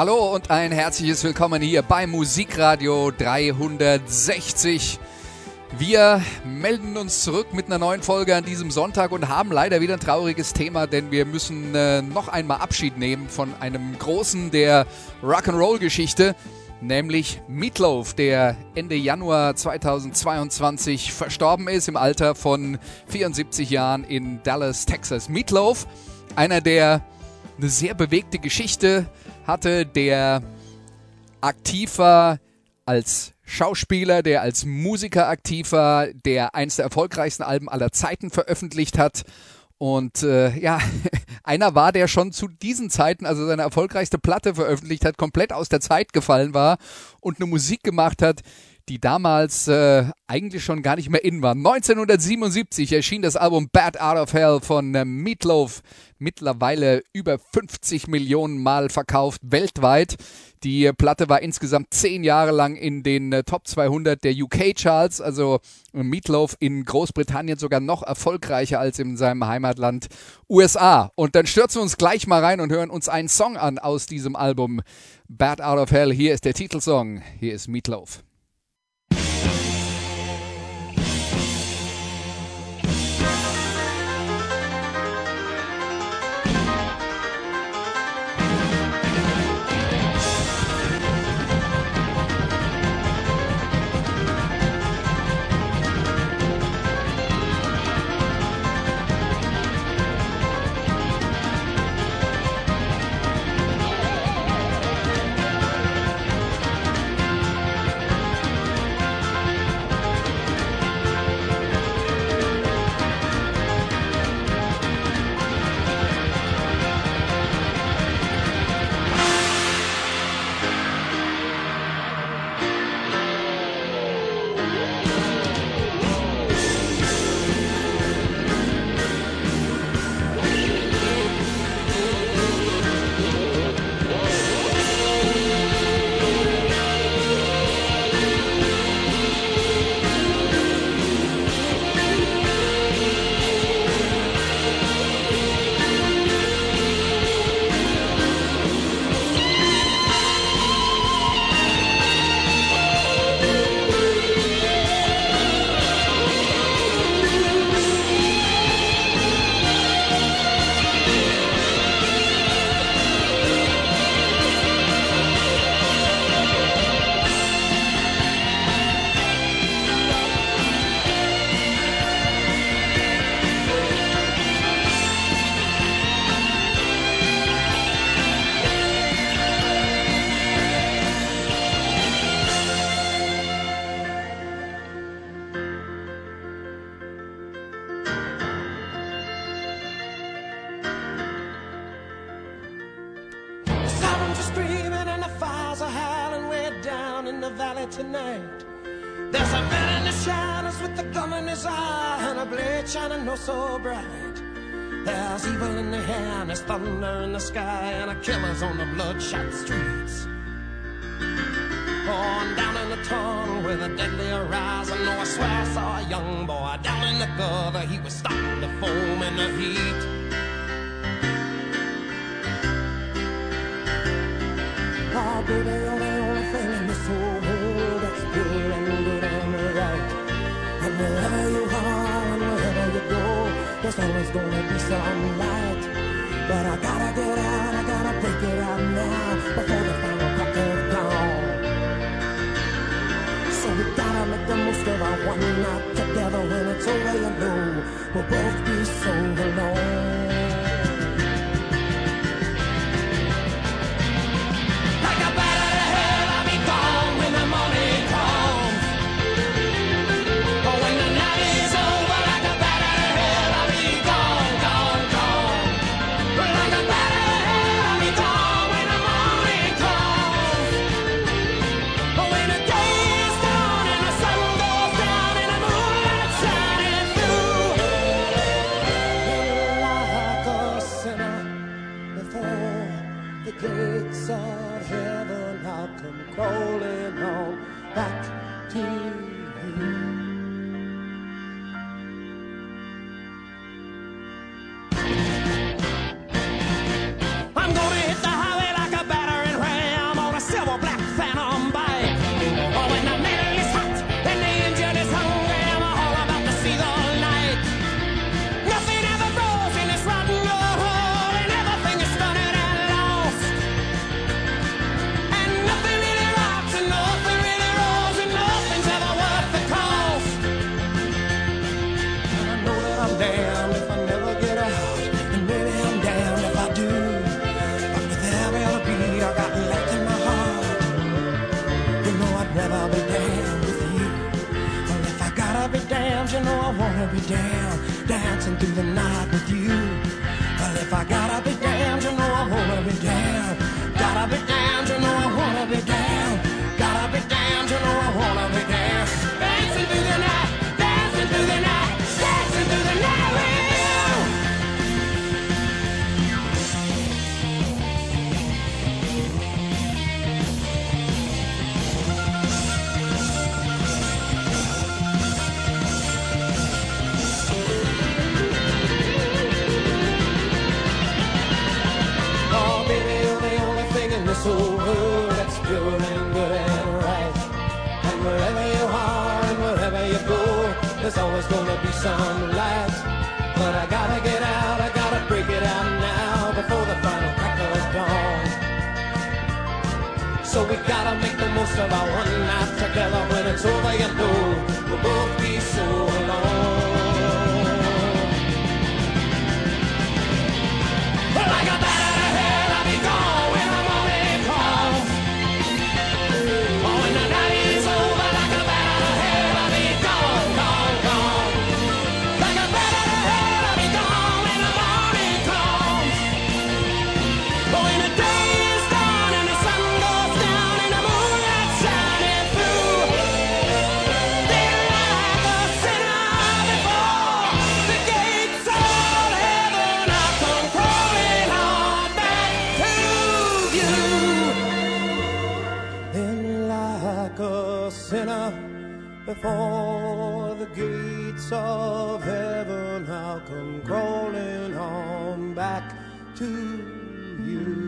Hallo und ein herzliches Willkommen hier bei Musikradio 360. Wir melden uns zurück mit einer neuen Folge an diesem Sonntag und haben leider wieder ein trauriges Thema, denn wir müssen äh, noch einmal Abschied nehmen von einem Großen der Rock'n'Roll-Geschichte, nämlich Meatloaf, der Ende Januar 2022 verstorben ist im Alter von 74 Jahren in Dallas, Texas. Meatloaf, einer der eine sehr bewegte Geschichte hatte, der aktiv war als Schauspieler, der als Musiker aktiv war, der eines der erfolgreichsten Alben aller Zeiten veröffentlicht hat. Und äh, ja, einer war, der schon zu diesen Zeiten, also seine erfolgreichste Platte veröffentlicht hat, komplett aus der Zeit gefallen war und eine Musik gemacht hat, die damals äh, eigentlich schon gar nicht mehr in war. 1977 erschien das Album Bad Out of Hell von äh, Meatloaf, mittlerweile über 50 Millionen Mal verkauft weltweit. Die Platte war insgesamt zehn Jahre lang in den äh, Top 200 der UK-Charts, also Meatloaf in Großbritannien sogar noch erfolgreicher als in seinem Heimatland USA. Und dann stürzen wir uns gleich mal rein und hören uns einen Song an aus diesem Album Bad Out of Hell. Hier ist der Titelsong, hier ist Meatloaf. With a gun in his eye and a blade shining no so bright. There's evil in the air and there's thunder in the sky and a killer's on the bloodshot streets. On down in the tunnel with a deadly horizon. Oh, I swear I saw a young boy down in the gutter. He was starting to foam in the heat. Oh, baby, oh, wherever you are and wherever you go, there's always gonna be some light. But I gotta get out, I gotta break it out now before the final crack of dawn. So we gotta make the most of our one night together. When it's over, you know we'll both be so alone. Before the gates of heaven, I'll come crawling on back to you.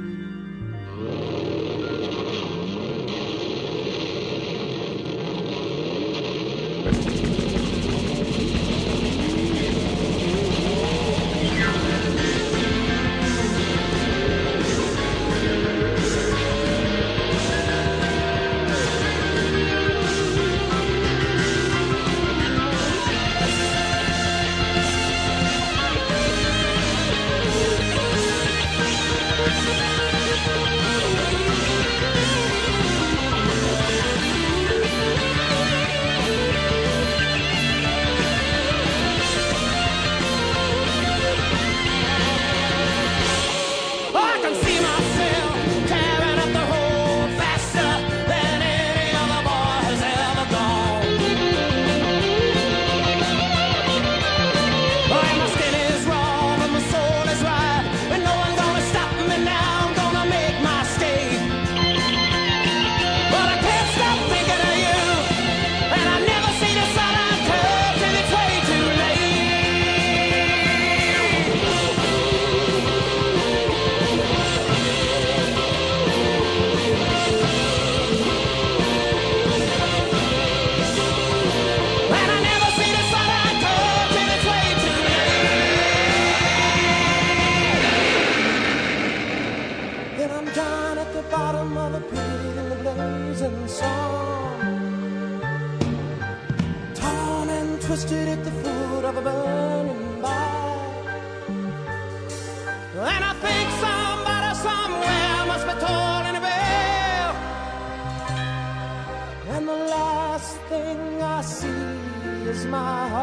my heart.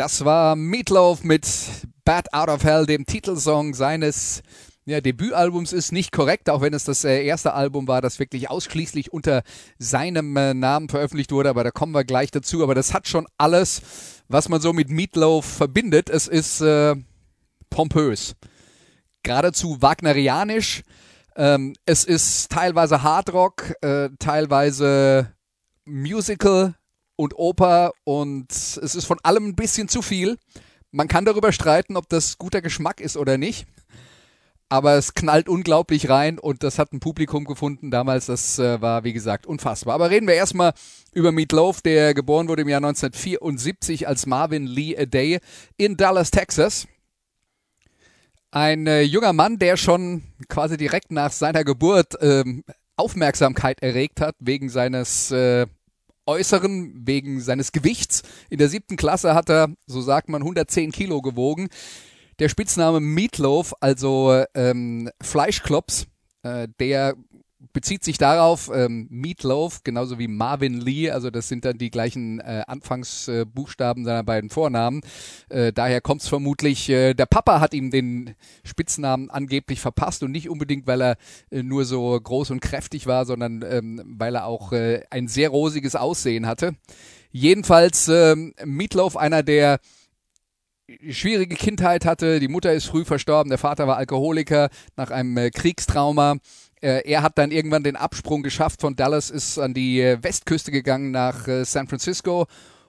Das war Meatloaf mit Bad Out of Hell, dem Titelsong seines ja, Debütalbums ist nicht korrekt, auch wenn es das äh, erste Album war, das wirklich ausschließlich unter seinem äh, Namen veröffentlicht wurde, aber da kommen wir gleich dazu. Aber das hat schon alles, was man so mit Meatloaf verbindet. Es ist äh, pompös, geradezu wagnerianisch. Ähm, es ist teilweise Hardrock, äh, teilweise Musical, und Oper und es ist von allem ein bisschen zu viel. Man kann darüber streiten, ob das guter Geschmack ist oder nicht. Aber es knallt unglaublich rein und das hat ein Publikum gefunden damals. Das äh, war, wie gesagt, unfassbar. Aber reden wir erstmal über Meatloaf, der geboren wurde im Jahr 1974 als Marvin Lee A Day in Dallas, Texas. Ein äh, junger Mann, der schon quasi direkt nach seiner Geburt ähm, Aufmerksamkeit erregt hat wegen seines äh, Äußeren, wegen seines Gewichts. In der siebten Klasse hat er, so sagt man, 110 Kilo gewogen. Der Spitzname Meatloaf, also ähm, Fleischklops, äh, der bezieht sich darauf, ähm, Meatloaf, genauso wie Marvin Lee, also das sind dann die gleichen äh, Anfangsbuchstaben äh, seiner beiden Vornamen. Äh, daher kommt es vermutlich, äh, der Papa hat ihm den Spitznamen angeblich verpasst und nicht unbedingt, weil er äh, nur so groß und kräftig war, sondern ähm, weil er auch äh, ein sehr rosiges Aussehen hatte. Jedenfalls äh, Meatloaf, einer der schwierige Kindheit hatte. Die Mutter ist früh verstorben, der Vater war Alkoholiker nach einem äh, Kriegstrauma. Äh, er hat dann irgendwann den Absprung geschafft von Dallas, ist an die äh, Westküste gegangen nach äh, San Francisco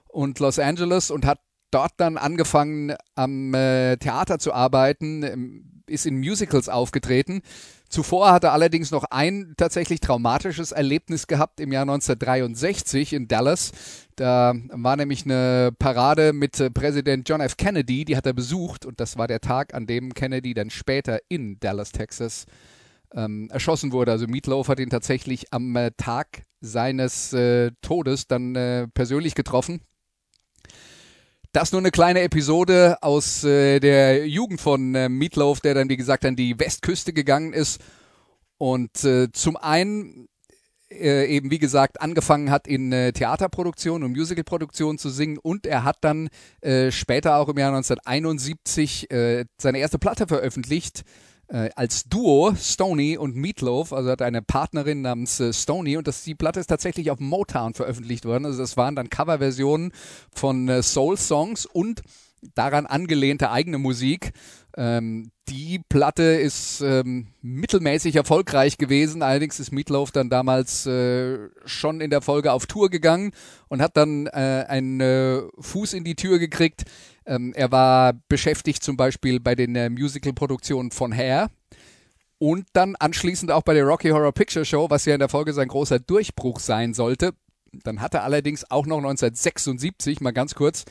und Los Angeles und hat dort dann angefangen am Theater zu arbeiten, ähm, ist in Musicals aufgetreten. Zuvor hat er allerdings noch ein tatsächlich traumatisches Erlebnis gehabt im Jahr 1963 in Dallas. Da war nämlich eine Parade mit Präsident John F. Kennedy, die hat er besucht und das war der Tag, an dem Kennedy dann später in Dallas, Texas ähm, erschossen wurde. Also Meatloaf hat ihn tatsächlich am äh, Tag seines äh, Todes dann äh, persönlich getroffen. Das nur eine kleine Episode aus äh, der Jugend von äh, Meatloaf, der dann, wie gesagt, an die Westküste gegangen ist. Und äh, zum einen äh, eben, wie gesagt, angefangen hat in äh, Theaterproduktion und Musicalproduktion zu singen und er hat dann später auch im Jahr 1971 äh, seine erste Platte veröffentlicht, äh, als Duo Stony und Meatloaf, also hat eine Partnerin namens äh, Stony und das, die Platte ist tatsächlich auf Motown veröffentlicht worden. Also das waren dann Coverversionen von äh, Soul-Songs und daran angelehnte eigene Musik. Ähm, die Platte ist ähm, mittelmäßig erfolgreich gewesen, allerdings ist Meatloaf dann damals äh, schon in der Folge auf Tour gegangen und hat dann äh, einen äh, Fuß in die Tür gekriegt. Ähm, er war beschäftigt zum Beispiel bei den äh, Musical-Produktionen von Hair und dann anschließend auch bei der Rocky Horror Picture Show, was ja in der Folge sein großer Durchbruch sein sollte. Dann hat er allerdings auch noch 1976, mal ganz kurz,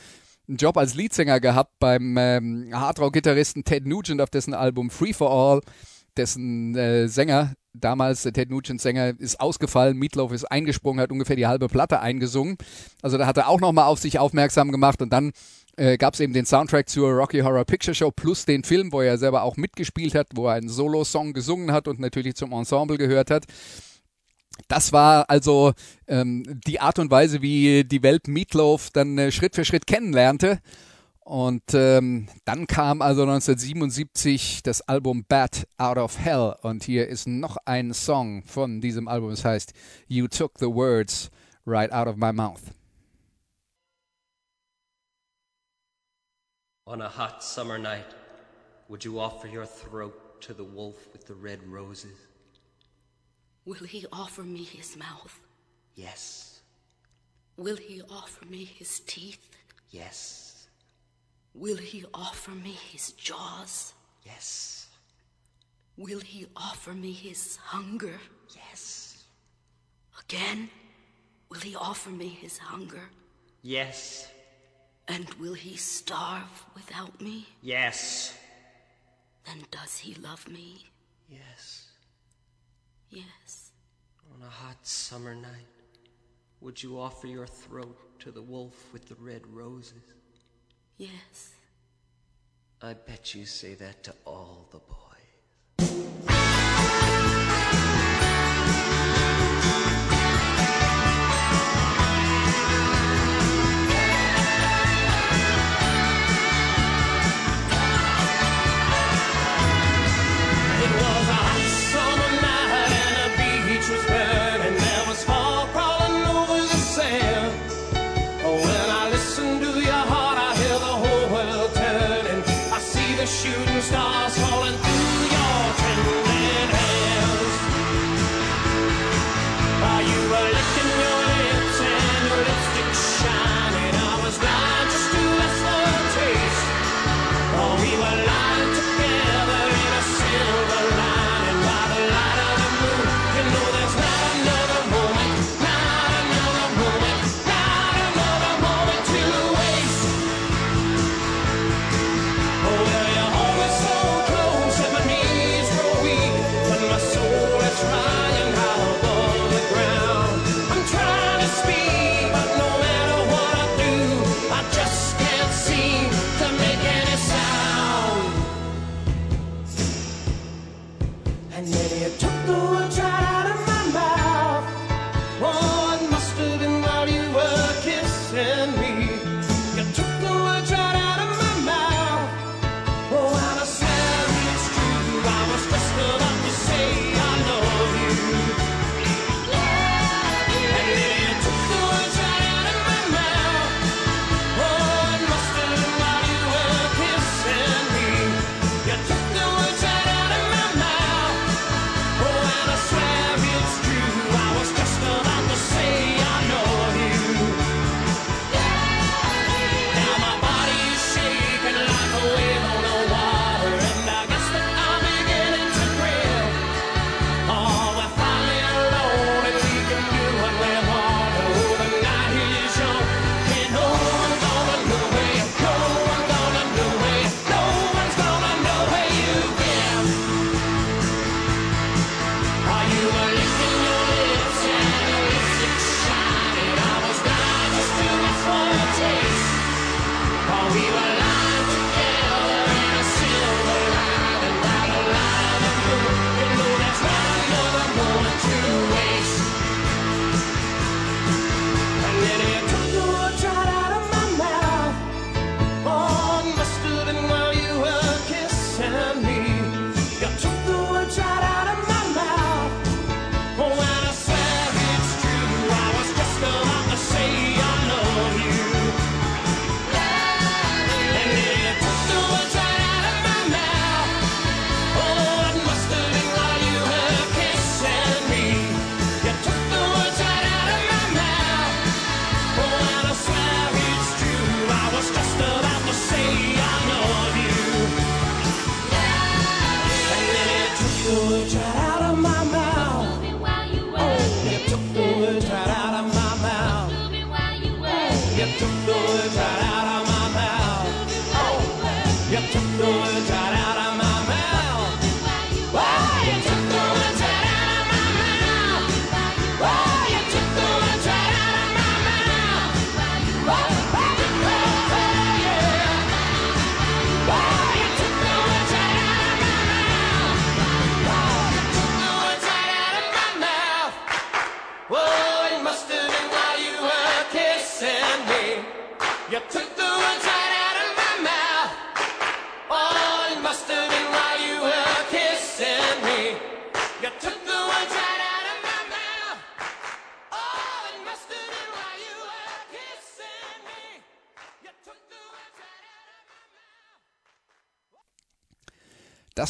einen Job als Leadsänger gehabt beim ähm, Hardrock-Gitarristen Ted Nugent auf dessen Album Free for All. Dessen äh, Sänger, damals der Ted Nugent Sänger, ist ausgefallen. Meatloaf ist eingesprungen, hat ungefähr die halbe Platte eingesungen. Also da hat er auch nochmal auf sich aufmerksam gemacht und dann äh, gab es eben den Soundtrack zur Rocky Horror Picture Show plus den Film, wo er selber auch mitgespielt hat, wo er einen Solo-Song gesungen hat und natürlich zum Ensemble gehört hat. Das war also ähm, die Art und Weise, wie die Welt Meatloaf dann äh, Schritt für Schritt kennenlernte. Und ähm, dann kam also 1977 das Album Bad Out of Hell. Und hier ist noch ein Song von diesem Album. Es heißt You Took the Words Right Out of My Mouth. On a hot summer night, would you offer your throat to the wolf with the red roses? Will he offer me his mouth? Yes, Will he offer me his teeth? yes, Will he offer me his jaws? yes, Will he offer me his hunger? yes, Again? Will he offer me his hunger? yes, And will he starve without me? yes, Then does he love me? yes. Yes. On a hot summer night, would you offer your throat to the wolf with the red roses? Yes. I bet you say that to all the boys.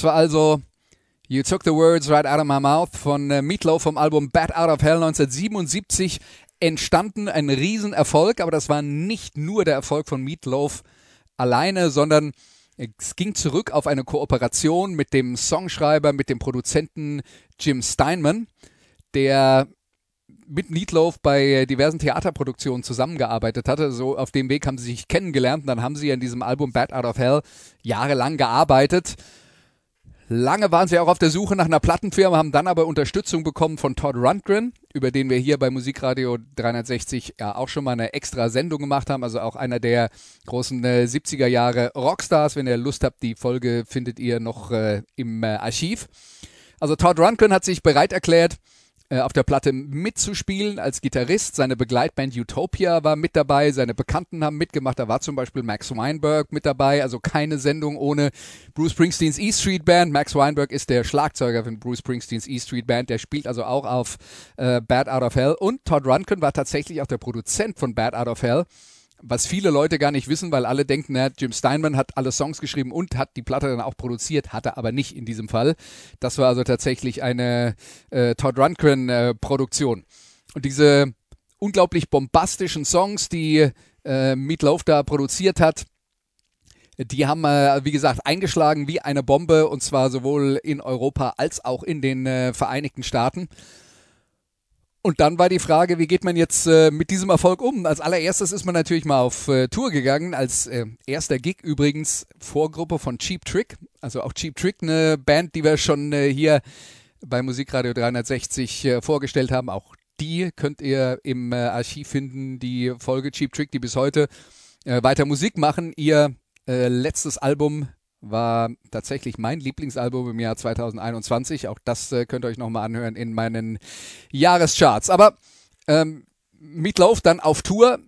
Das war also You Took the Words Right Out of My Mouth von äh, Meatloaf vom Album Bad Out of Hell 1977 entstanden. Ein Riesenerfolg, aber das war nicht nur der Erfolg von Meatloaf alleine, sondern es ging zurück auf eine Kooperation mit dem Songschreiber, mit dem Produzenten Jim Steinman, der mit Meatloaf bei diversen Theaterproduktionen zusammengearbeitet hatte. So auf dem Weg haben sie sich kennengelernt und dann haben sie an diesem Album Bad Out of Hell jahrelang gearbeitet. Lange waren sie auch auf der Suche nach einer Plattenfirma, haben dann aber Unterstützung bekommen von Todd Rundgren, über den wir hier bei Musikradio 360 ja auch schon mal eine extra Sendung gemacht haben, also auch einer der großen äh, 70er Jahre Rockstars. Wenn ihr Lust habt, die Folge findet ihr noch äh, im äh, Archiv. Also Todd Rundgren hat sich bereit erklärt, äh, auf der Platte mitzuspielen als Gitarrist. Seine Begleitband Utopia war mit dabei, seine Bekannten haben mitgemacht. Da war zum Beispiel Max Weinberg mit dabei, also keine Sendung ohne Bruce Springsteens E Street Band. Max Weinberg ist der Schlagzeuger von Bruce Springsteens E Street Band, der spielt also auch auf äh, Bad Out of Hell. Und Todd Rundgren war tatsächlich auch der Produzent von Bad Out of Hell was viele Leute gar nicht wissen, weil alle denken, na, Jim Steinman hat alle Songs geschrieben und hat die Platte dann auch produziert, hatte aber nicht in diesem Fall. Das war also tatsächlich eine äh, Todd Rundgren äh, Produktion. Und diese unglaublich bombastischen Songs, die äh, Meatloaf da produziert hat, die haben, äh, wie gesagt, eingeschlagen wie eine Bombe und zwar sowohl in Europa als auch in den äh, Vereinigten Staaten. Und dann war die Frage, wie geht man jetzt äh, mit diesem Erfolg um? Als allererstes ist man natürlich mal auf äh, Tour gegangen, als äh, erster Gig übrigens Vorgruppe von Cheap Trick. Also auch Cheap Trick, eine Band, die wir schon äh, hier bei Musikradio 360 äh, vorgestellt haben. Auch die könnt ihr im äh, Archiv finden, die Folge Cheap Trick, die bis heute weiter Musik machen. Ihr letztes Album war tatsächlich mein Lieblingsalbum im Jahr 2021. Auch das äh, könnt ihr euch nochmal anhören in meinen Jahrescharts. Aber ähm, Meatloaf dann auf Tour.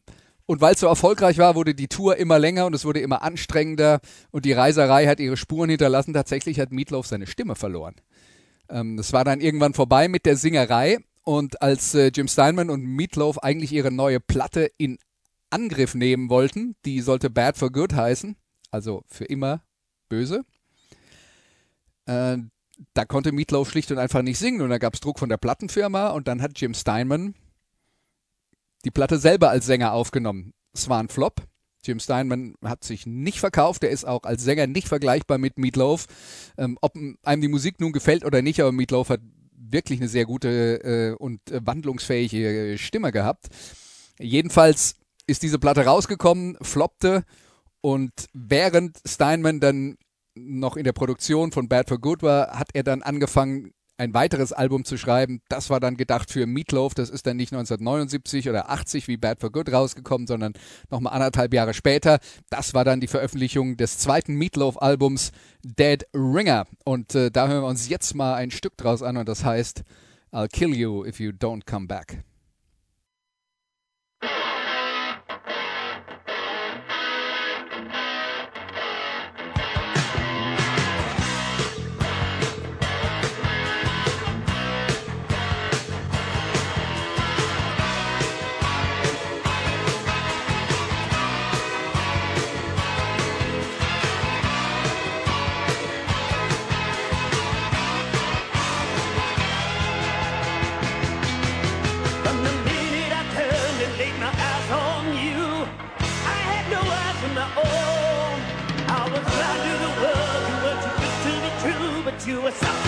Und weil es so erfolgreich war, wurde die Tour immer länger und es wurde immer anstrengender und die Reiserei hat ihre Spuren hinterlassen. Tatsächlich hat Meatloaf seine Stimme verloren. Ähm, war dann irgendwann vorbei mit der Singerei und als äh, Jim Steinman und Meatloaf eigentlich ihre neue Platte in Angriff nehmen wollten, die sollte Bad for Good heißen, also für immer böse. Äh, da konnte Meatloaf schlicht und einfach nicht singen und da gab es Druck von der Plattenfirma und dann hat Jim Steinman die Platte selber als Sänger aufgenommen. Es war ein Flop. Jim Steinman hat sich nicht verkauft. Er ist auch als Sänger nicht vergleichbar mit Meatloaf. Ähm, ob einem die Musik nun gefällt oder nicht, aber Meatloaf hat wirklich eine sehr gute äh, und äh, wandlungsfähige Stimme gehabt. Jedenfalls ist diese Platte rausgekommen, floppte und während Steinman dann noch in der Produktion von Bad for Good war, hat er dann angefangen, ein weiteres Album zu schreiben. Das war dann gedacht für Meatloaf. Das ist dann nicht 1979 oder 80 wie Bad for Good rausgekommen, sondern nochmal anderthalb Jahre später. Das war dann die Veröffentlichung des zweiten Meatloaf-Albums Dead Ringer. Und äh, da hören wir uns jetzt mal ein Stück draus an und das heißt I'll kill you if you don't come back. True, but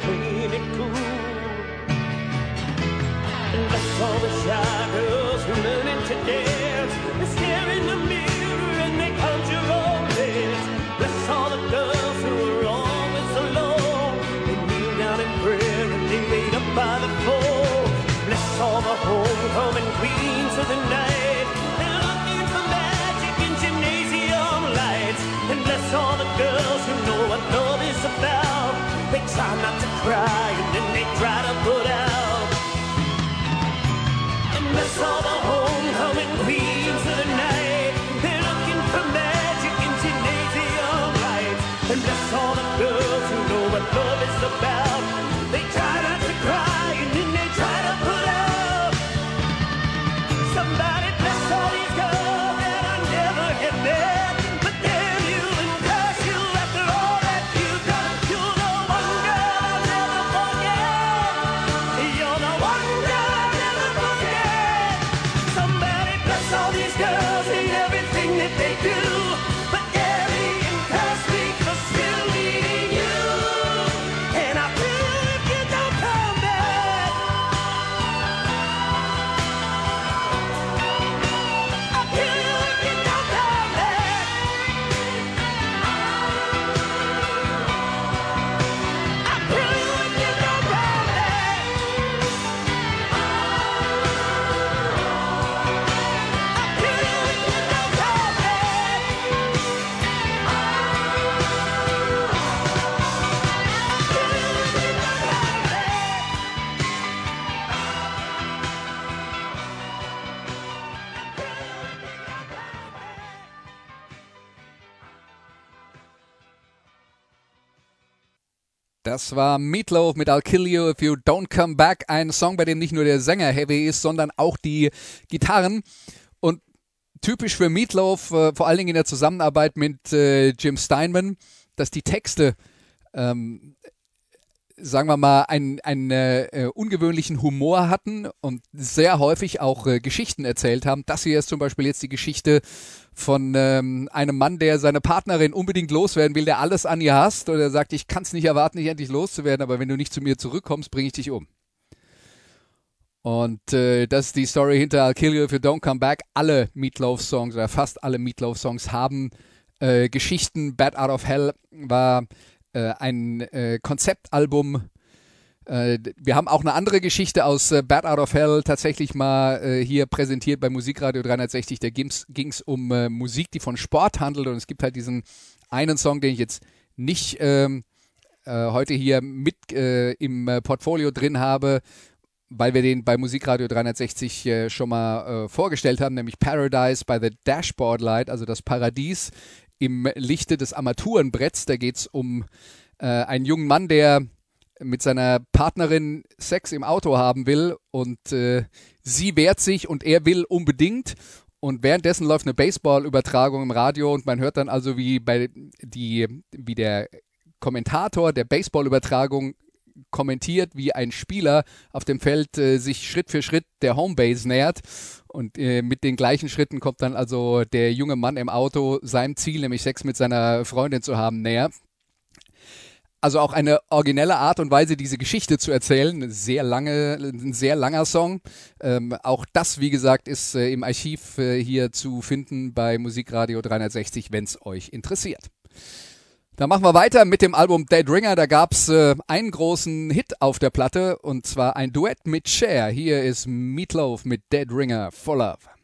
and Das war Meatloaf mit I'll Kill You If You Don't Come Back. Ein Song, bei dem nicht nur der Sänger heavy ist, sondern auch die Gitarren. Und typisch für Meatloaf, äh, vor allen Dingen in der Zusammenarbeit mit äh, Jim Steinman, dass die Texte ähm, sagen wir mal, einen, einen äh, ungewöhnlichen Humor hatten und sehr häufig auch äh, Geschichten erzählt haben. Das hier ist zum Beispiel jetzt die Geschichte von ähm, einem Mann, der seine Partnerin unbedingt loswerden will, der alles an ihr hasst und er sagt, ich kann es nicht erwarten, dich endlich loszuwerden, aber wenn du nicht zu mir zurückkommst, bringe ich dich um. Und äh, das ist die Story hinter I'll Kill You If You Don't Come Back. Alle Meatloaf-Songs oder fast alle Meatloaf-Songs haben äh, Geschichten. Bad Out of Hell war äh, ein äh, Konzeptalbum. Äh, wir haben auch eine andere Geschichte aus äh, Bad Out of Hell tatsächlich mal äh, hier präsentiert bei Musikradio 360. Da ging es um Musik, die von Sport handelt. Und es gibt halt diesen einen Song, den ich jetzt nicht ähm, äh, heute hier mit im Portfolio drin habe, weil wir den bei Musikradio 360 äh, schon mal äh, vorgestellt haben, nämlich Paradise by the Dashboard Light, also das Paradies im Lichte des Armaturenbretts. Da geht es um äh, einen jungen Mann, der mit seiner Partnerin Sex im Auto haben will und äh, sie wehrt sich und er will unbedingt. Und währenddessen läuft eine Baseball-Übertragung im Radio und man hört dann also, wie bei die, wie der Kommentator der Baseball-Übertragung kommentiert, wie ein Spieler auf dem Feld äh, sich Schritt für Schritt der Homebase nähert. Und äh, mit den gleichen Schritten kommt dann also der junge Mann im Auto seinem Ziel, nämlich Sex mit seiner Freundin zu haben, näher. Also auch eine originelle Art und Weise, diese Geschichte zu erzählen. Sehr lange, ein sehr langer Song. Ähm, auch das, wie gesagt, ist äh, im Archiv äh, hier zu finden bei Musikradio 360, wenn es euch interessiert. Dann machen wir weiter mit dem Album Dead Ringer. Da gab's äh, einen großen Hit auf der Platte und zwar ein Duett mit Cher. Hier ist Meatloaf mit Dead Ringer for Love.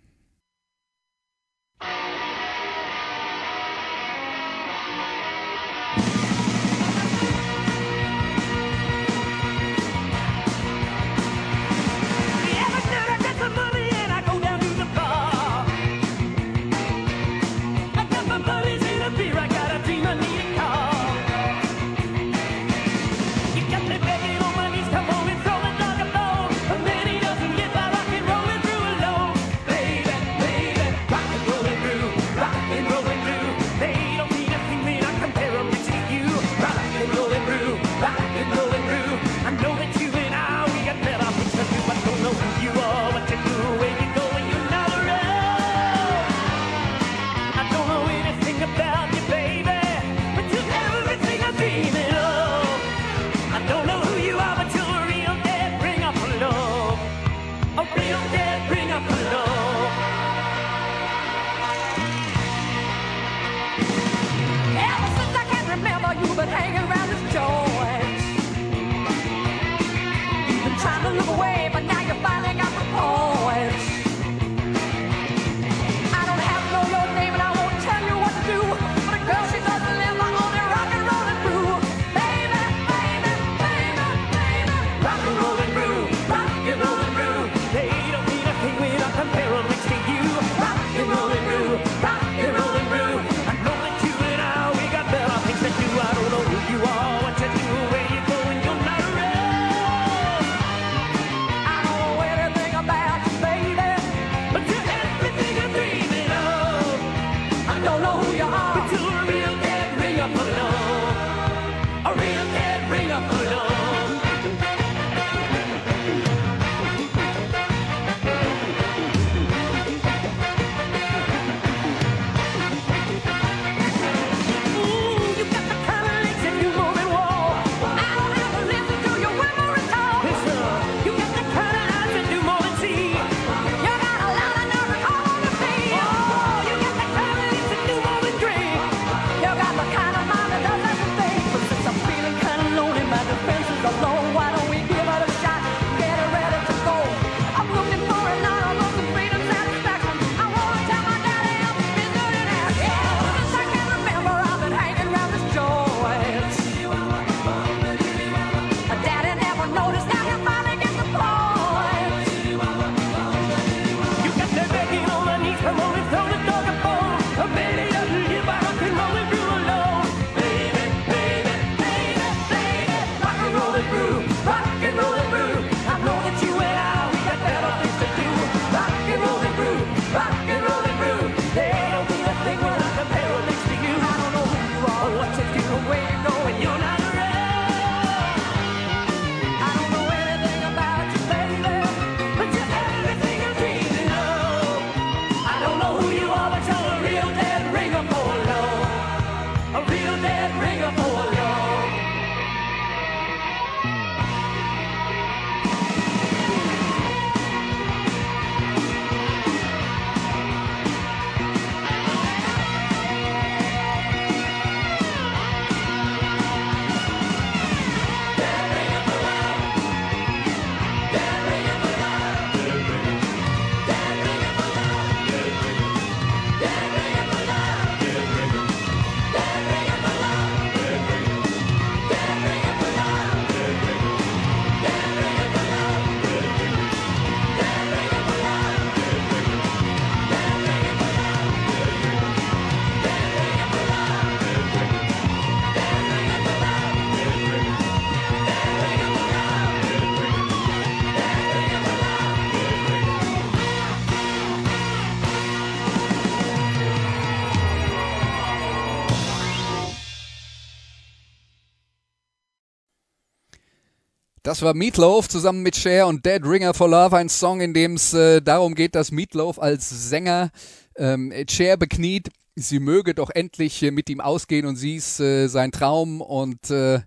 Das war Meatloaf zusammen mit Cher und Dead Ringer for Love, ein Song, in dem es äh, darum geht, dass Meatloaf als Sänger ähm, Cher bekniet, sie möge doch endlich äh, mit ihm ausgehen und sie ist äh, sein Traum und äh,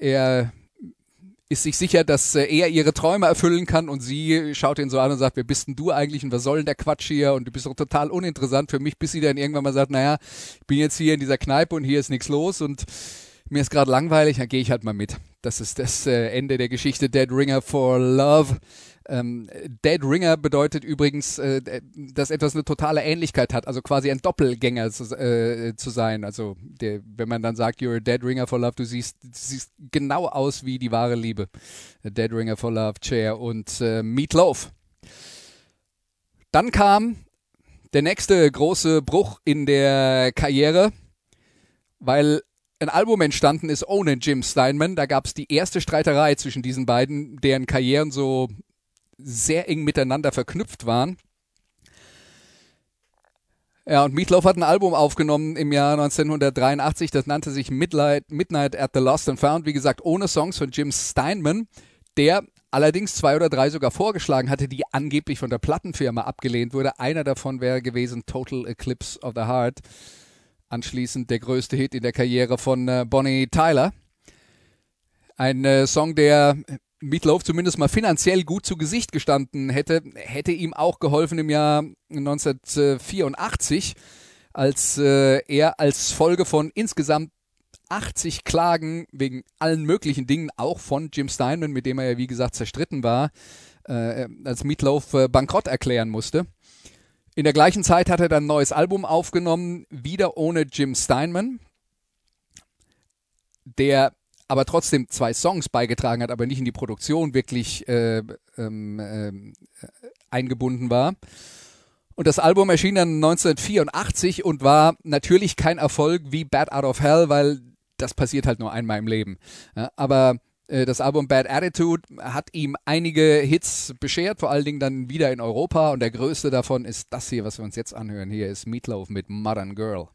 er ist sich sicher, dass äh, er ihre Träume erfüllen kann und sie schaut ihn so an und sagt, wer bist denn du eigentlich und was soll denn der Quatsch hier? Und du bist doch total uninteressant für mich, bis sie dann irgendwann mal sagt, naja, ich bin jetzt hier in dieser Kneipe und hier ist nichts los und mir ist gerade langweilig, dann gehe ich halt mal mit. Das ist das äh, Ende der Geschichte Dead Ringer for Love. Ähm, Dead Ringer bedeutet übrigens, äh, dass etwas eine totale Ähnlichkeit hat, also quasi ein Doppelgänger zu, äh, zu sein. Also der, wenn man dann sagt, you're a Dead Ringer for Love, du siehst, siehst genau aus wie die wahre Liebe. Dead Ringer for Love, Chair und äh, Meatloaf. Dann kam der nächste große Bruch in der Karriere, weil ein Album entstanden ist ohne Jim Steinman. Da gab es die erste Streiterei zwischen diesen beiden, deren Karrieren so sehr eng miteinander verknüpft waren. Ja, und Meatloaf hat ein Album aufgenommen im Jahr 1983, das nannte sich Midnight, Midnight at the Lost and Found, wie gesagt, ohne Songs von Jim Steinman, der allerdings zwei oder drei sogar vorgeschlagen hatte, die angeblich von der Plattenfirma abgelehnt wurde. Einer davon wäre gewesen Total Eclipse of the Heart. Anschließend der größte Hit in der Karriere von äh, Bonnie Tyler. Ein äh, Song, der Meatloaf zumindest mal finanziell gut zu Gesicht gestanden hätte, hätte ihm auch geholfen im Jahr 1984, als äh, er als Folge von insgesamt 80 Klagen wegen allen möglichen Dingen, auch von Jim Steinman, mit dem er ja wie gesagt zerstritten war, äh, als Meatloaf äh, bankrott erklären musste. In der gleichen Zeit hat er dann ein neues Album aufgenommen, wieder ohne Jim Steinman, der aber trotzdem zwei Songs beigetragen hat, aber nicht in die Produktion wirklich äh, ähm, äh, eingebunden war. Und das Album erschien dann 1984 und war natürlich kein Erfolg wie Bad Out of Hell, weil das passiert halt nur einmal im Leben. Ja, aber das Album Bad Attitude hat ihm einige Hits beschert, vor allen Dingen dann wieder in Europa. Und der größte davon ist das hier, was wir uns jetzt anhören. Hier ist Meatloaf mit Modern Girl.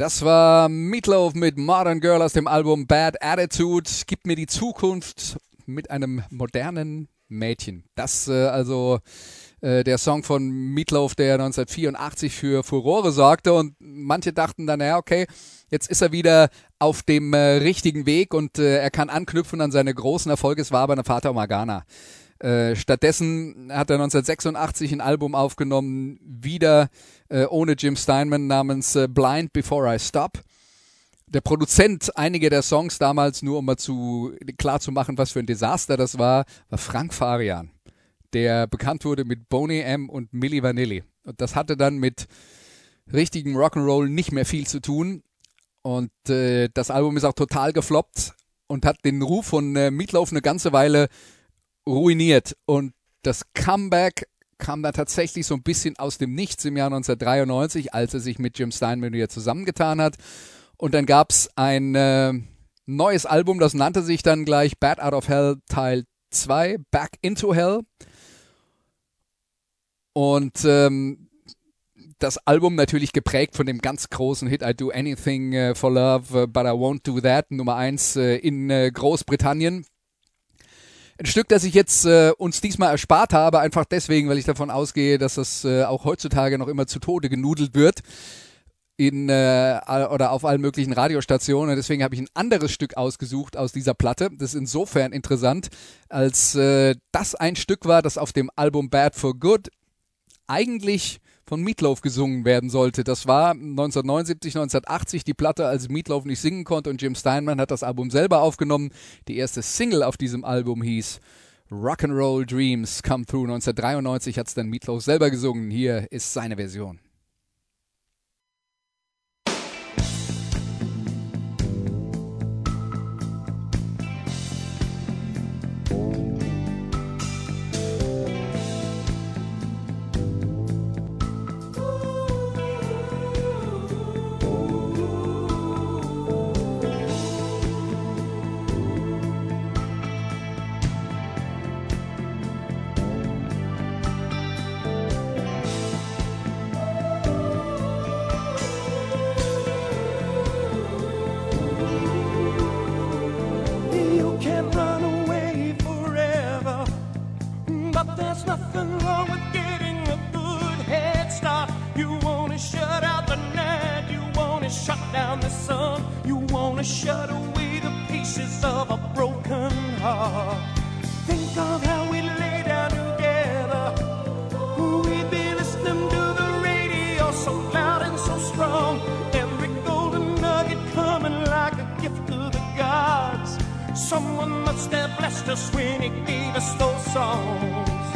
Das war Meatloaf mit Modern Girl aus dem Album Bad Attitude. Gib mir die Zukunft mit einem modernen Mädchen. Das äh, also äh, der Song von Meatloaf, der 1984 für Furore sorgte und manche dachten dann, ja okay, jetzt ist er wieder auf dem äh, richtigen Weg und äh, er kann anknüpfen an seine großen Erfolge. Es war aber eine Fata Morgana. Äh, stattdessen hat er 1986 ein Album aufgenommen, wieder äh, ohne Jim Steinman namens äh, Blind Before I Stop. Der Produzent einiger der Songs damals, nur um mal zu klar zu machen, was für ein Desaster das war, war Frank Farian, der bekannt wurde mit Boney M und Milli Vanilli. Und das hatte dann mit richtigem Rock'n'Roll nicht mehr viel zu tun. Und äh, das Album ist auch total gefloppt und hat den Ruf von äh, Meatloaf eine ganze Weile ruiniert. Und das Comeback kam da tatsächlich so ein bisschen aus dem Nichts im Jahr 1993, als er sich mit Jim Steinman wieder zusammengetan hat. Und dann gab's ein äh, neues Album, das nannte sich dann gleich Bad Out of Hell Teil 2, Back into Hell. Und ähm, das Album natürlich geprägt von dem ganz großen Hit I Do Anything äh, for Love, äh, but I Won't Do That, Nummer 1 äh, in Großbritannien. Ein Stück, das ich jetzt äh, uns diesmal erspart habe, einfach deswegen, weil ich davon ausgehe, dass das äh, auch heutzutage noch immer zu Tode genudelt wird in äh, oder auf allen möglichen Radiostationen. Deswegen habe ich ein anderes Stück ausgesucht aus dieser Platte. Das ist insofern interessant, als äh, das ein Stück war, das auf dem Album Bad for Good eigentlich von Meatloaf gesungen werden sollte. Das war 1979, 1980 die Platte, als Meatloaf nicht singen konnte und Jim Steinman hat das Album selber aufgenommen. Die erste Single auf diesem Album hieß Rock'n'Roll Dreams Come Through. 1993 hat es dann Meatloaf selber gesungen. Hier ist seine Version. Down the sun, you wanna shut away the pieces of a broken heart. Think of how we lay down together. We'd be listening to the radio so loud and so strong. Every golden nugget coming like a gift to the gods. Someone must have blessed us when he gave us those songs.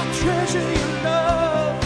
I treasure your love.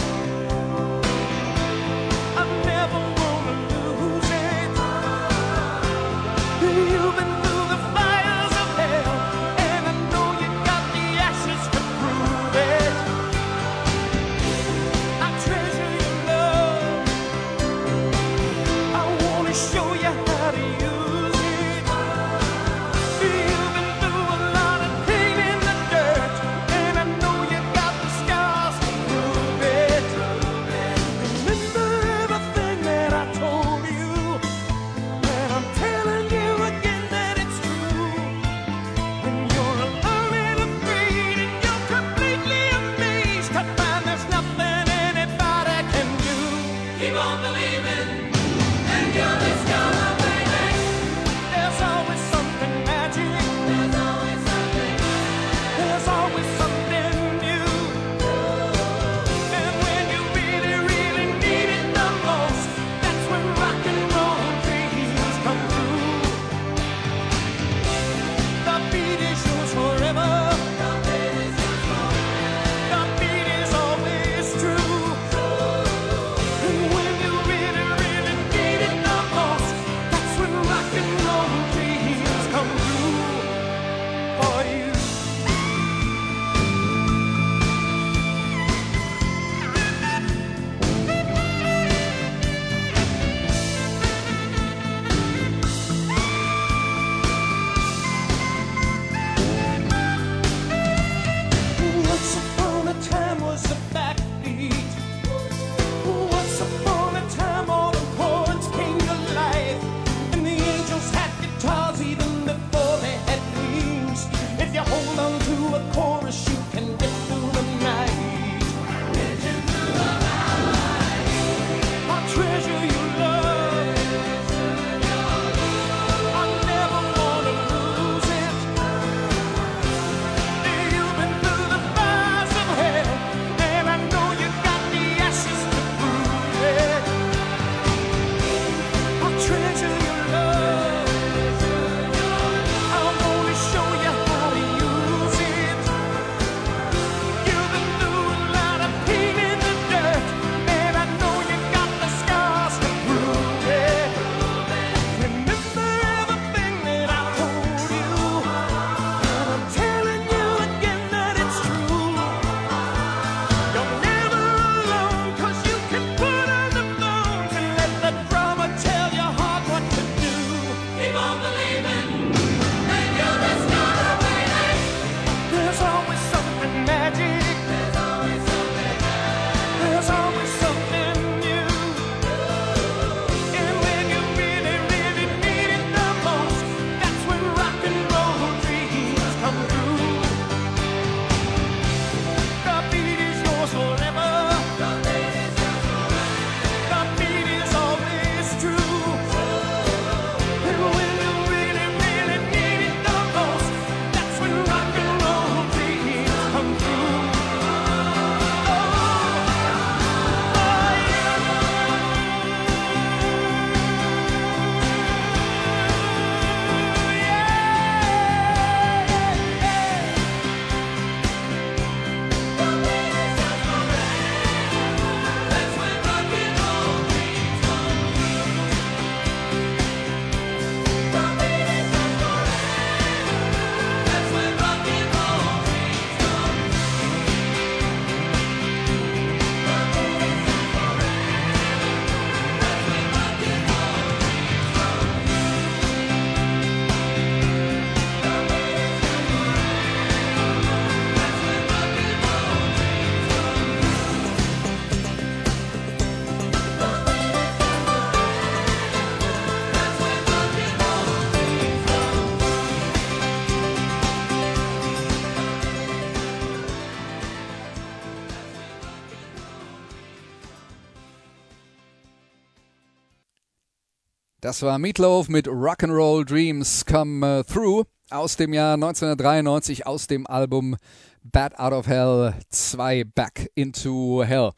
Das war Meatloaf mit Rock'n'Roll Dreams Come uh, Through aus dem Jahr 1993 aus dem Album Bad Out of Hell 2 Back into Hell.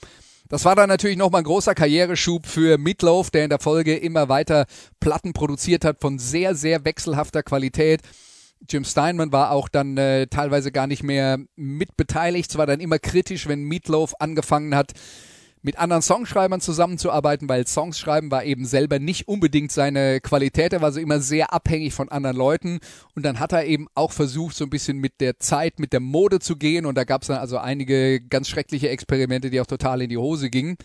Das war dann natürlich nochmal ein großer Karriereschub für Meatloaf, der in der Folge immer weiter Platten produziert hat von sehr, sehr wechselhafter Qualität. Jim Steinman war auch dann äh, teilweise gar nicht mehr mitbeteiligt, zwar dann immer kritisch, wenn Meatloaf angefangen hat, mit anderen Songschreibern zusammenzuarbeiten, weil Songs schreiben war eben selber nicht unbedingt seine Qualität. Er war so immer sehr abhängig von anderen Leuten. Und dann hat er eben auch versucht, so ein bisschen mit der Zeit, mit der Mode zu gehen. Und da gab es dann also einige ganz schreckliche Experimente, die auch total in die Hose gingen.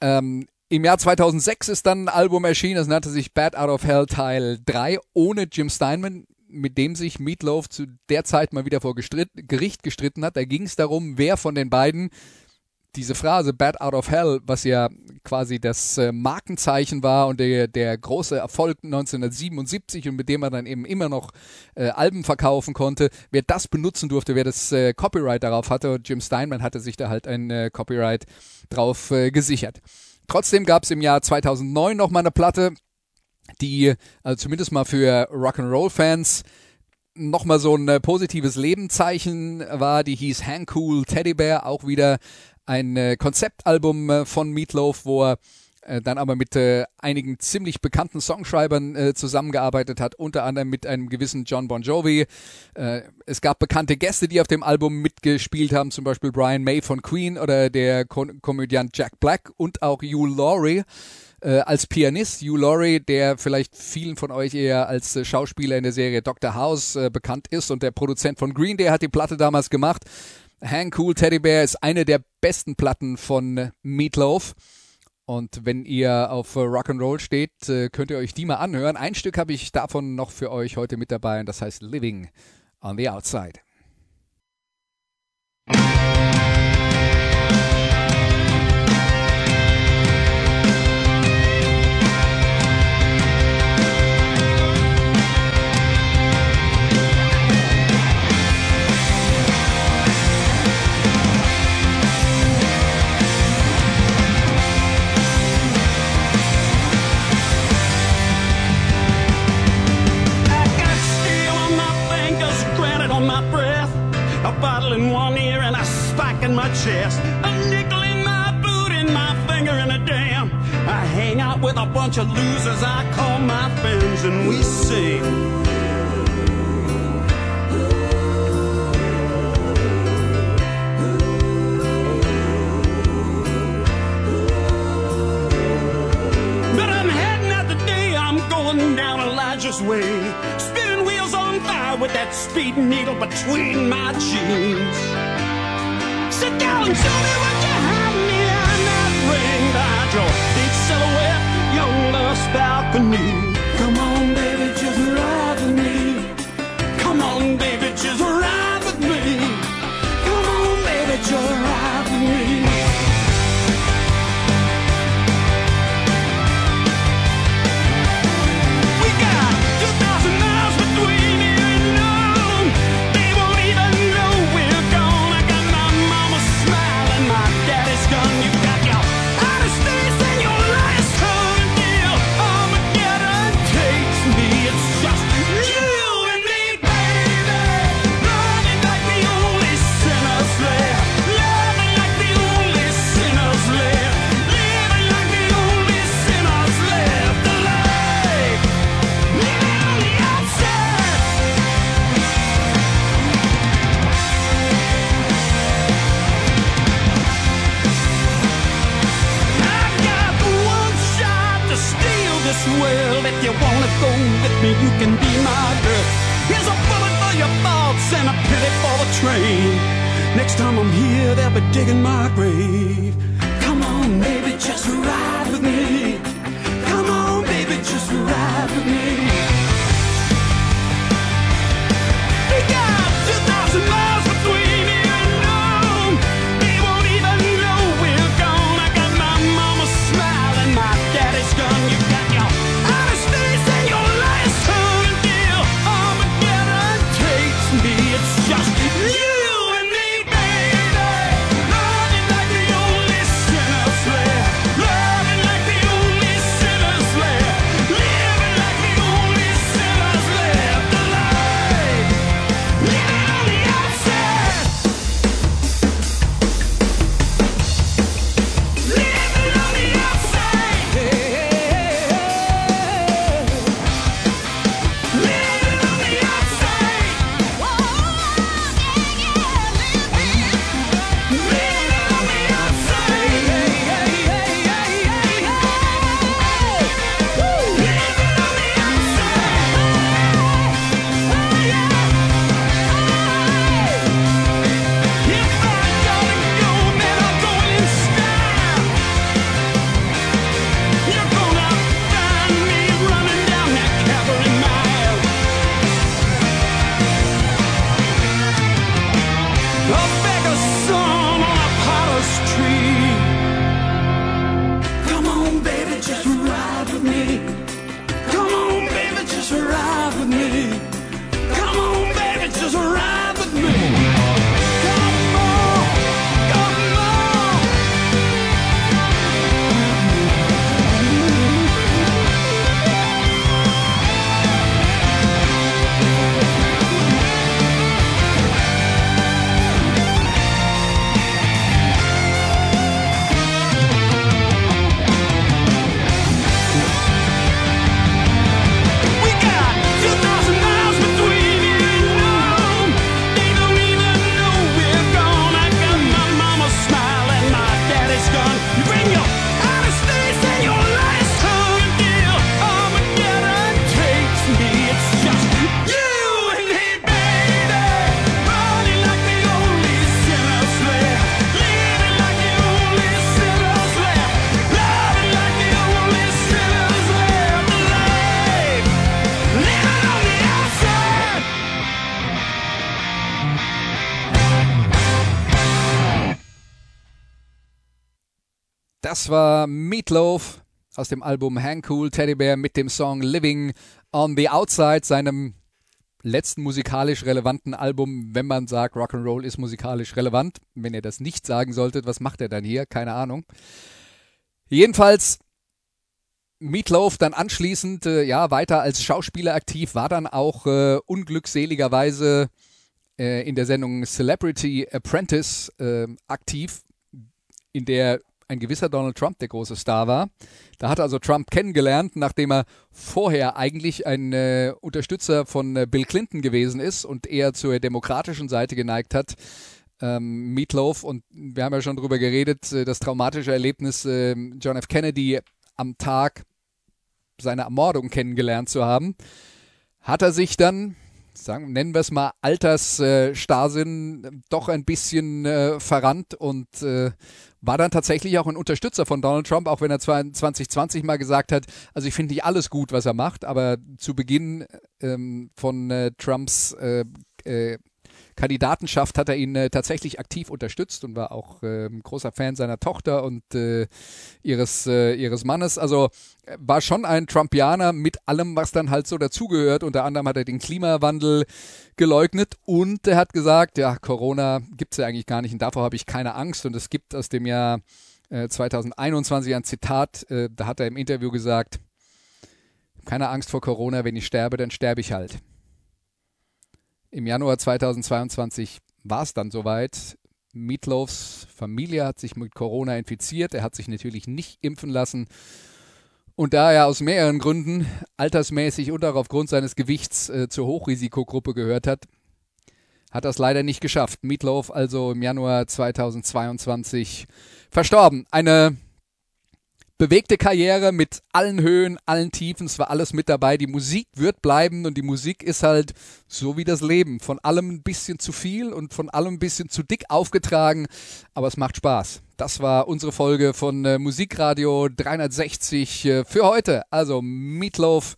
Ähm, Im Jahr 2006 ist dann ein Album erschienen, das nannte sich Bad Out of Hell Teil 3, ohne Jim Steinman mit dem sich Meatloaf zu der Zeit mal wieder vor Gericht gestritten hat. Da ging es darum, wer von den beiden diese Phrase Bad Out of Hell, was ja quasi das äh, Markenzeichen war und der, der große Erfolg 1977 und mit dem man dann eben immer noch äh, Alben verkaufen konnte, wer das benutzen durfte, wer das äh, Copyright darauf hatte, Jim Steinman hatte sich da halt ein äh, Copyright drauf äh, gesichert. Trotzdem gab es im Jahr 2009 noch mal eine Platte, die also zumindest mal für Rock'n'Roll-Fans nochmal so ein äh, positives Lebenszeichen war, die hieß Hang Cool Teddy Bear, auch wieder ein äh, Konzeptalbum äh, von Meatloaf, wo er äh, dann aber mit äh, einigen ziemlich bekannten Songschreibern äh, zusammengearbeitet hat, unter anderem mit einem gewissen John Bon Jovi. Äh, es gab bekannte Gäste, die auf dem Album mitgespielt haben, zum Beispiel Brian May von Queen oder der Ko Komödiant Jack Black und auch Hugh Laurie äh, als Pianist. Hugh Laurie, der vielleicht vielen von euch eher als Schauspieler in der Serie Dr. House äh, bekannt ist und der Produzent von Green Day hat die Platte damals gemacht. Hang Cool Teddy Bear ist eine der besten Platten von Meatloaf. Und wenn ihr auf Rock'n'Roll steht, äh, könnt ihr euch die mal anhören. Ein Stück habe ich davon noch für euch heute mit dabei und das heißt Living on the Outside. Spike in my chest, a nickel in my boot and my finger in a dam. I hang out with a bunch of losers I call my friends and we sing. But I'm heading out the I'm going down Elijah's way. Spinning wheels on fire with that speed needle between my jeans. And show me what you have me on that ring your big silhouette, balcony. Come on, baby, train. Next time I'm here, they'll be digging my grave. Das war Meatloaf aus dem Album Hang Cool Teddy Bear mit dem Song Living on the Outside, seinem letzten musikalisch relevanten Album, wenn man sagt, Rock'n'Roll ist musikalisch relevant. Wenn ihr das nicht sagen solltet, was macht er dann hier? Keine Ahnung. Jedenfalls Meatloaf dann anschließend äh, ja weiter als Schauspieler aktiv, war dann auch äh, unglückseligerweise äh, in der Sendung Celebrity Apprentice äh, aktiv, in der ein gewisser Donald Trump der große Star war. Da hat also Trump kennengelernt, nachdem er vorher eigentlich ein äh, Unterstützer von äh, Bill Clinton gewesen ist und eher zur demokratischen Seite geneigt hat. Ähm, Meatloaf und wir haben ja schon darüber geredet, äh, das traumatische Erlebnis, äh, John F. Kennedy am Tag seiner Ermordung kennengelernt zu haben, hat er sich dann sagen, nennen wir es mal, Altersstarrsinn äh, doch ein bisschen äh, verrannt und äh, war dann tatsächlich auch ein Unterstützer von Donald Trump, auch wenn er 2020 mal gesagt hat, also ich finde nicht alles gut, was er macht, aber zu Beginn ähm, von äh, Trumps äh, äh, Kandidatenschaft hat er ihn äh, tatsächlich aktiv unterstützt und war auch äh, großer Fan seiner Tochter und äh, ihres, äh, ihres Mannes. Also äh, war schon ein Trumpianer mit allem, was dann halt so dazugehört. Unter anderem hat er den Klimawandel geleugnet und er hat gesagt, ja, Corona gibt es ja eigentlich gar nicht und davor habe ich keine Angst. Und es gibt aus dem Jahr 2021 äh, ein Zitat, da hat er im Interview gesagt, keine Angst vor Corona, wenn ich sterbe, dann sterbe ich halt. Im Januar 2022 war es dann soweit. Meatloafs Familie hat sich mit Corona infiziert. Er hat sich natürlich nicht impfen lassen. Und da er aus mehreren Gründen, altersmäßig und auch aufgrund seines Gewichts, äh, zur Hochrisikogruppe gehört hat, hat das leider nicht geschafft. Meatloaf also im Januar 2022 verstorben. Eine bewegte Karriere mit allen Höhen, allen Tiefen, es war alles mit dabei. Die Musik wird bleiben und die Musik ist halt so wie das Leben. Von allem ein bisschen zu viel und von allem ein bisschen zu dick aufgetragen, aber es macht Spaß. Das war unsere Folge von äh, Musikradio 360 äh, für heute. Also Meatloaf.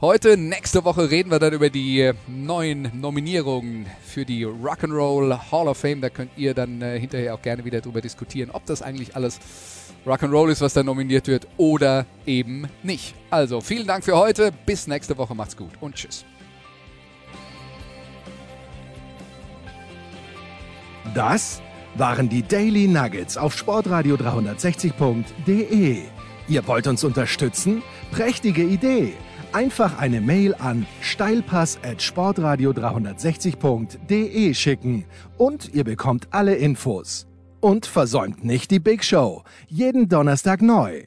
Heute, nächste Woche reden wir dann über die äh, neuen Nominierungen für die Rock'n'Roll Hall of Fame. Da könnt ihr dann äh, hinterher auch gerne wieder drüber diskutieren, ob das eigentlich alles Rock'n'Roll ist, was da nominiert wird oder eben nicht. Also vielen Dank für heute, bis nächste Woche, macht's gut und tschüss. Das waren die Daily Nuggets auf Sportradio 360.de. Ihr wollt uns unterstützen? Prächtige Idee! Einfach eine Mail an steilpass at sportradio 360.de schicken und ihr bekommt alle Infos. Und versäumt nicht die Big Show. Jeden Donnerstag neu.